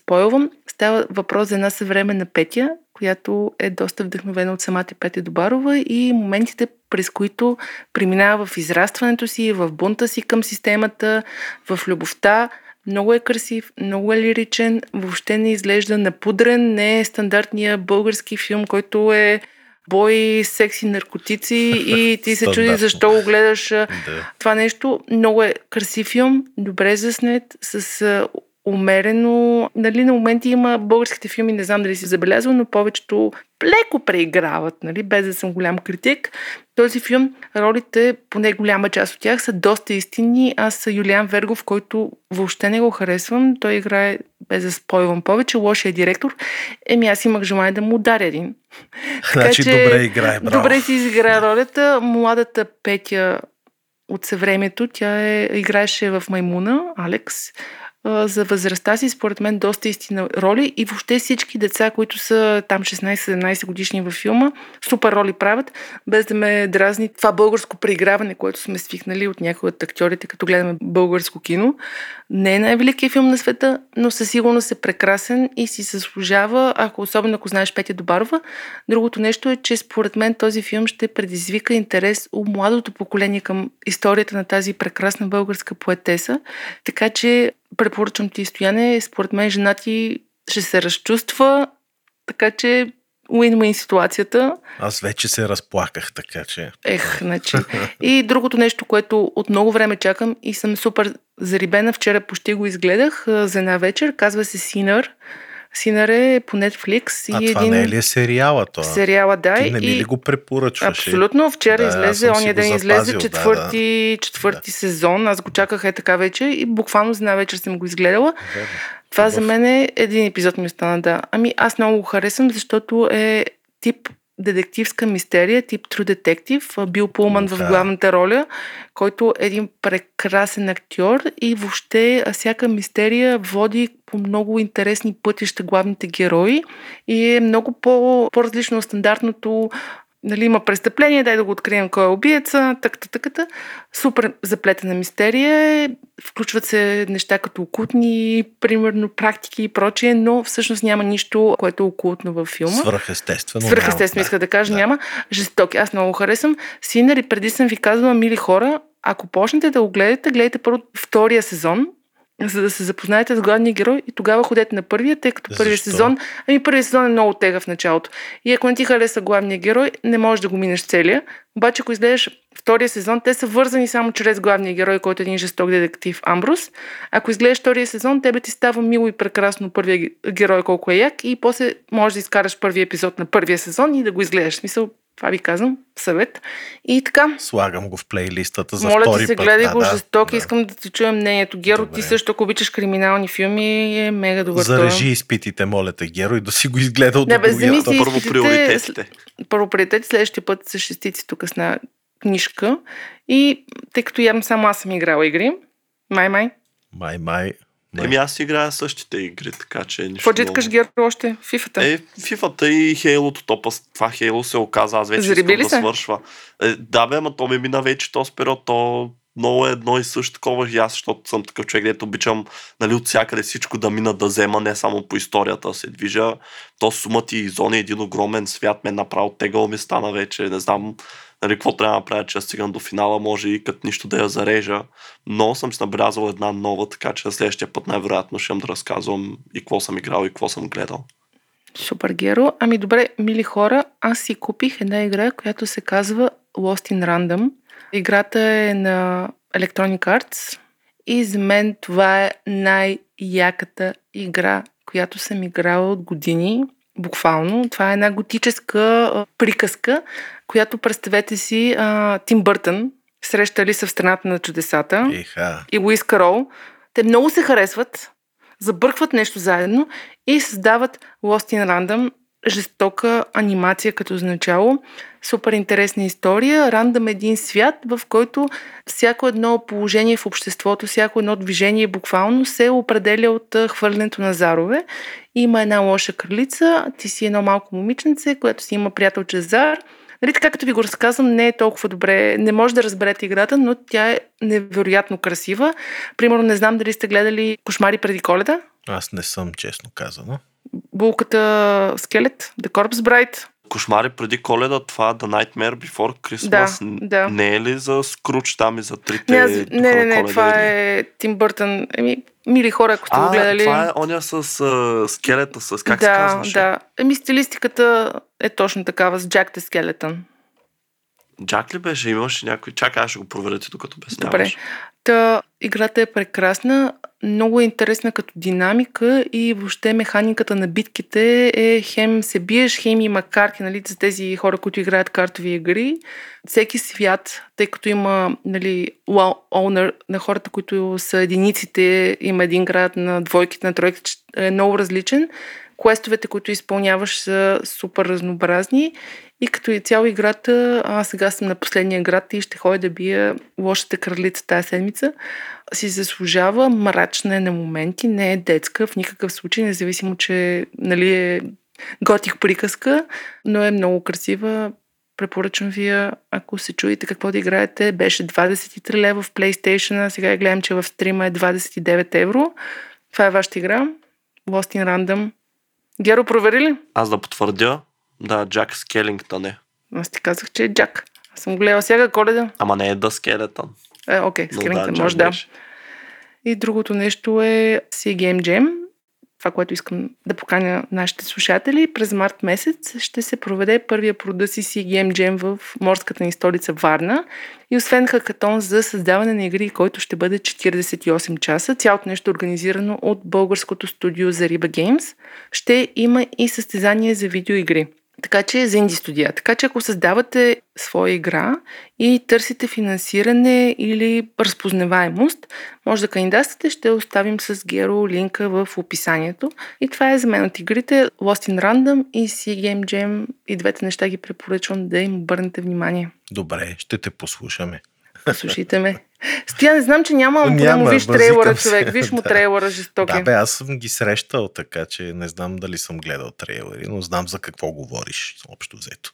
става въпрос за една съвременна Петя, която е доста вдъхновена от самата Петя Добарова и моментите, през които преминава в израстването си, в бунта си към системата, в любовта. Много е красив, много е лиричен, въобще не изглежда напудрен, не е стандартния български филм, който е бой, секси, наркотици и ти се чуди защо го гледаш Да. това нещо. Много е красив филм, добре заснет, с умерено. Нали, на моменти има българските филми, не знам дали си забелязал, но повечето леко преиграват, нали, без да съм голям критик. Този филм, ролите, поне голяма част от тях, са доста истинни. Аз Юлиан Вергов, който въобще не го харесвам, той играе, без да спойвам повече, лошия директор. Еми, аз имах желание да му ударя един. <laughs> Значи добре играе, браво. Добре си изигра ролята. Младата Петя от съвремието, тя е, играеше в Маймуна, Алекс, за възрастта си, според мен, доста истина роли и въобще всички деца, които са там 16-17 годишни във филма, супер роли правят, без да ме дразни това българско преиграване, което сме свикнали от някои от актьорите, като гледаме българско кино. Не е най-великият филм на света, но със сигурност е прекрасен и си заслужава, ако особено ако знаеш Петя Добарова. Другото нещо е, че според мен този филм ще предизвика интерес у младото поколение към историята на тази прекрасна българска поетеса. Така че препоръчвам ти стояне. Според мен жена ти ще се разчувства, така че win-win ситуацията. Аз вече се разплаках, така че... Ех, значи. И другото нещо, което от много време чакам и съм супер зарибена, вчера почти го изгледах за една вечер, казва се Синър. Синър е по Netflix А и това един не е ли е сериала това? сериала, да. Ти не ми и... ли го препоръчваш? Абсолютно. Вчера Да, излезе, ония ден излезе запазил, да, четвърти, четвърти сезон. Аз го чаках е така вече и буквално за една вечер съм го изгледала. Верно. Това за Хубав. мен е един епизод ми остана, да. Ами аз много го харесвам, защото е тип детективска мистерия, тип True Detective, Бил Пулман в Да. главната роля, който е един прекрасен актьор и въобще всяка мистерия води по много интересни пътища главните герои и е много по, по-различно от стандартното нали, има престъпление, дай да го открием кой е убиеца, таката, таката. Супер заплетена мистерия. Включват се неща като окултни, примерно, практики и прочие, но всъщност няма нищо, което е окултно във филма. Свръхестествено. Свръхестествено иска да кажа, няма. Жестоки. Аз много го харесвам. Синер и преди съм ви казвала, мили хора, ако почнете да го гледате, гледайте първо втория сезон, за да се запознаете с главния герой и тогава ходете на първия, тъй като първият сезон, ами първият сезон е много тега в началото. И ако не ти хареса главния герой, не можеш да го минеш целия. Обаче, ако изгледаш втория сезон, те са вързани само чрез главния герой, който е един жесток детектив Амбрус. Ако изгледаш втория сезон, тебе ти става мило и прекрасно първия ге- герой колко е як и после можеш да изкараш първия епизод на първия сезон и да го изгледаш. В Смисъл, това ви казвам, съвет. И така, Слагам го в плейлистата за моля втори ти се, път. гледай Да, го да, жестоко. да. Искам да ти чуем мнението. Геро, Добре. ти също, ако обичаш криминални филми, е мега добър. той. Зарежи изпитите, моля те, Геро, и да си го изгледал Не, до бе, вземи си Първо приоритетите. Първо приоритет, следващия път с шестици тук с една книжка. И тъй като явно само аз съм играла игри, май, май. Май. Еми аз играя същите игри, така че нищо Какво джиткаш, Геро, още? Фифата? Е, фифата и Хейлото, то това Хейло се оказа, аз вече Зариби искам ли да се? свършва. Е, да бе, ама то ми мина вече този период, то много е едно и също такова и аз, защото съм такъв човек, дето обичам нали, от всякъде всичко да мина да взема, не само по историята да се движа. То сумата и зони е един огромен свят, мен направо тегъл ми стана вече, не знам, нали, какво трябва да направя, че стигам до финала, може и като нищо да я зарежа, но съм си набелязал една нова, така че следващия път най-вероятно ще имам да разказвам и какво съм играл и какво съм гледал. Супер, Геро. Ами добре, мили хора, аз си купих една игра, която се казва Lost in Random. Играта е на Electronic Arts и за мен това е най-яката игра, която съм играла от години. Буквално. Това е една готическа а, приказка, която представете си а, Тим Бъртън, срещали се в страната на чудесата Иха. и Луис Карол. Те много се харесват, забъркват нещо заедно и създават Lost in Random, жестока анимация като начало. Супер интересна история. Рандъм е един свят, в който всяко едно положение в обществото, всяко едно движение буквално се определя от хвърлянето на зарове. Има една лоша кралица, ти си едно малко момиченце, което си има приятелче Зар. Нали, така като ви го разказвам, не е толкова добре. Не може да разберете играта, но тя е невероятно красива. Примерно, не знам дали сте гледали Кошмари преди коледа. Аз не съм, честно казано. Булката Скелет, The Corpse Bride. Кошмари преди коледа, това The Nightmare Before Christmas. Да, да. Не е ли за Скруч там и за трите Не, аз, не, не, не, това е Тим Бъртън. Еми, мили хора, ако сте го гледали. това е оня с а, скелета, с как да, се казваше? да. Еми, стилистиката е точно такава с Jack the Skeleton. Джак ли беше? Имаше някой? Чакай, аз ще го проверя ти, докато обясняваш. Добре. Та, играта е прекрасна, много е интересна като динамика и въобще механиката на битките е хем се биеш, хем има карти, нали, за тези хора, които играят картови игри. Всеки свят, тъй като има нали, owner на хората, които са единиците, има един град на двойките, на тройките, е много различен. Квестовете, които изпълняваш са супер разнообразни и като и цяло играта, аз сега съм на последния град и ще ходя да бия лошата кралица тази седмица, си заслужава, мрачна е на моменти, не е детска в никакъв случай, независимо, че нали, е готих приказка, но е много красива. Препоръчвам ви ако се чуете какво да играете. Беше 23 лева в PlayStation, а сега гледам, че в стрима е 29 евро. Това е вашата игра. Lost in Random. Геро, провери ли? Аз да потвърдя, да, Джак Скелингтън е. Аз ти казах, че е Джак. Аз съм го гледала всяка коледа. Ама не е да Скелетън. Е, окей, Но скрингтън, Джак може да. беше. И другото нещо е Sea Game Jam. Това, което искам да поканя нашите слушатели. През март месец ще се проведе първия продъси Sea Game Jam в морската ни столица Варна. И освен хакатон за създаване на игри, който ще бъде 48 часа, цялото нещо е организирано от българското студио за Риба Games, ще има и състезание за видеоигри. Така че за инди студия. Така че ако създавате своя игра и търсите финансиране или разпознаваемост, може да кандидатствате. Ще оставим с Геро линка в описанието. И това е за мен от игрите Lost in Random и Sea Game Jam. И двете неща ги препоръчвам да им обърнете внимание. Добре, ще те послушаме. Послушайте ме. Стоя, не знам, че няма, Няма, да му виж трейлера, човек. Виж му <laughs> Да. трейлера, жестоки. Да, бе, аз съм ги срещал, така че не знам дали съм гледал трейлери, но знам за какво говориш, общо взето.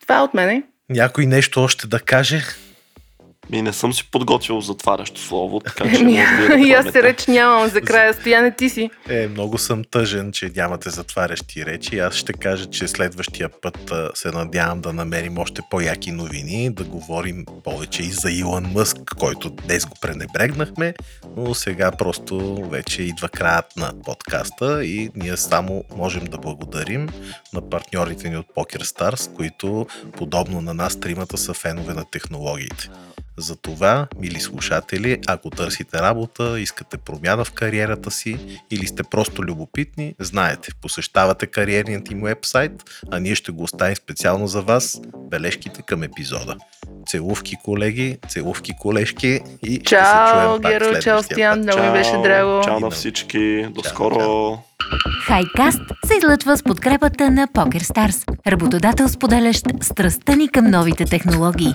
Това е от мене. Някой нещо още да каже? Ми не съм си подготвил затварящо слово, така че може би да <laughs> и аз се реч нямам за края. Стояне ти си. Е, много съм тъжен, че нямате затварящи речи. Аз ще кажа, че следващия път се надявам да намерим още по-яки новини, да говорим повече и за Илон Мъск, който днес го пренебрегнахме, но сега просто вече идва краят на подкаста и ние само можем да благодарим на партньорите ни от Poker Stars, които подобно на нас тримата са фенове на технологиите. Затова, мили слушатели, ако търсите работа, искате промяна в кариерата си или сте просто любопитни, знаете, посещавате кариерният им вебсайт, а ние ще го оставим специално за вас, бележките към епизода. Целувки, колеги, целувки, колежки и ще се Чао, чуем пак Геро, чао, път. Много ми беше драго. Чао на на- всички. До Чао, скоро. чао. Хайкаст се излъчва с подкрепата на PokerStars, работодател споделящ страстта ни към новите технологии.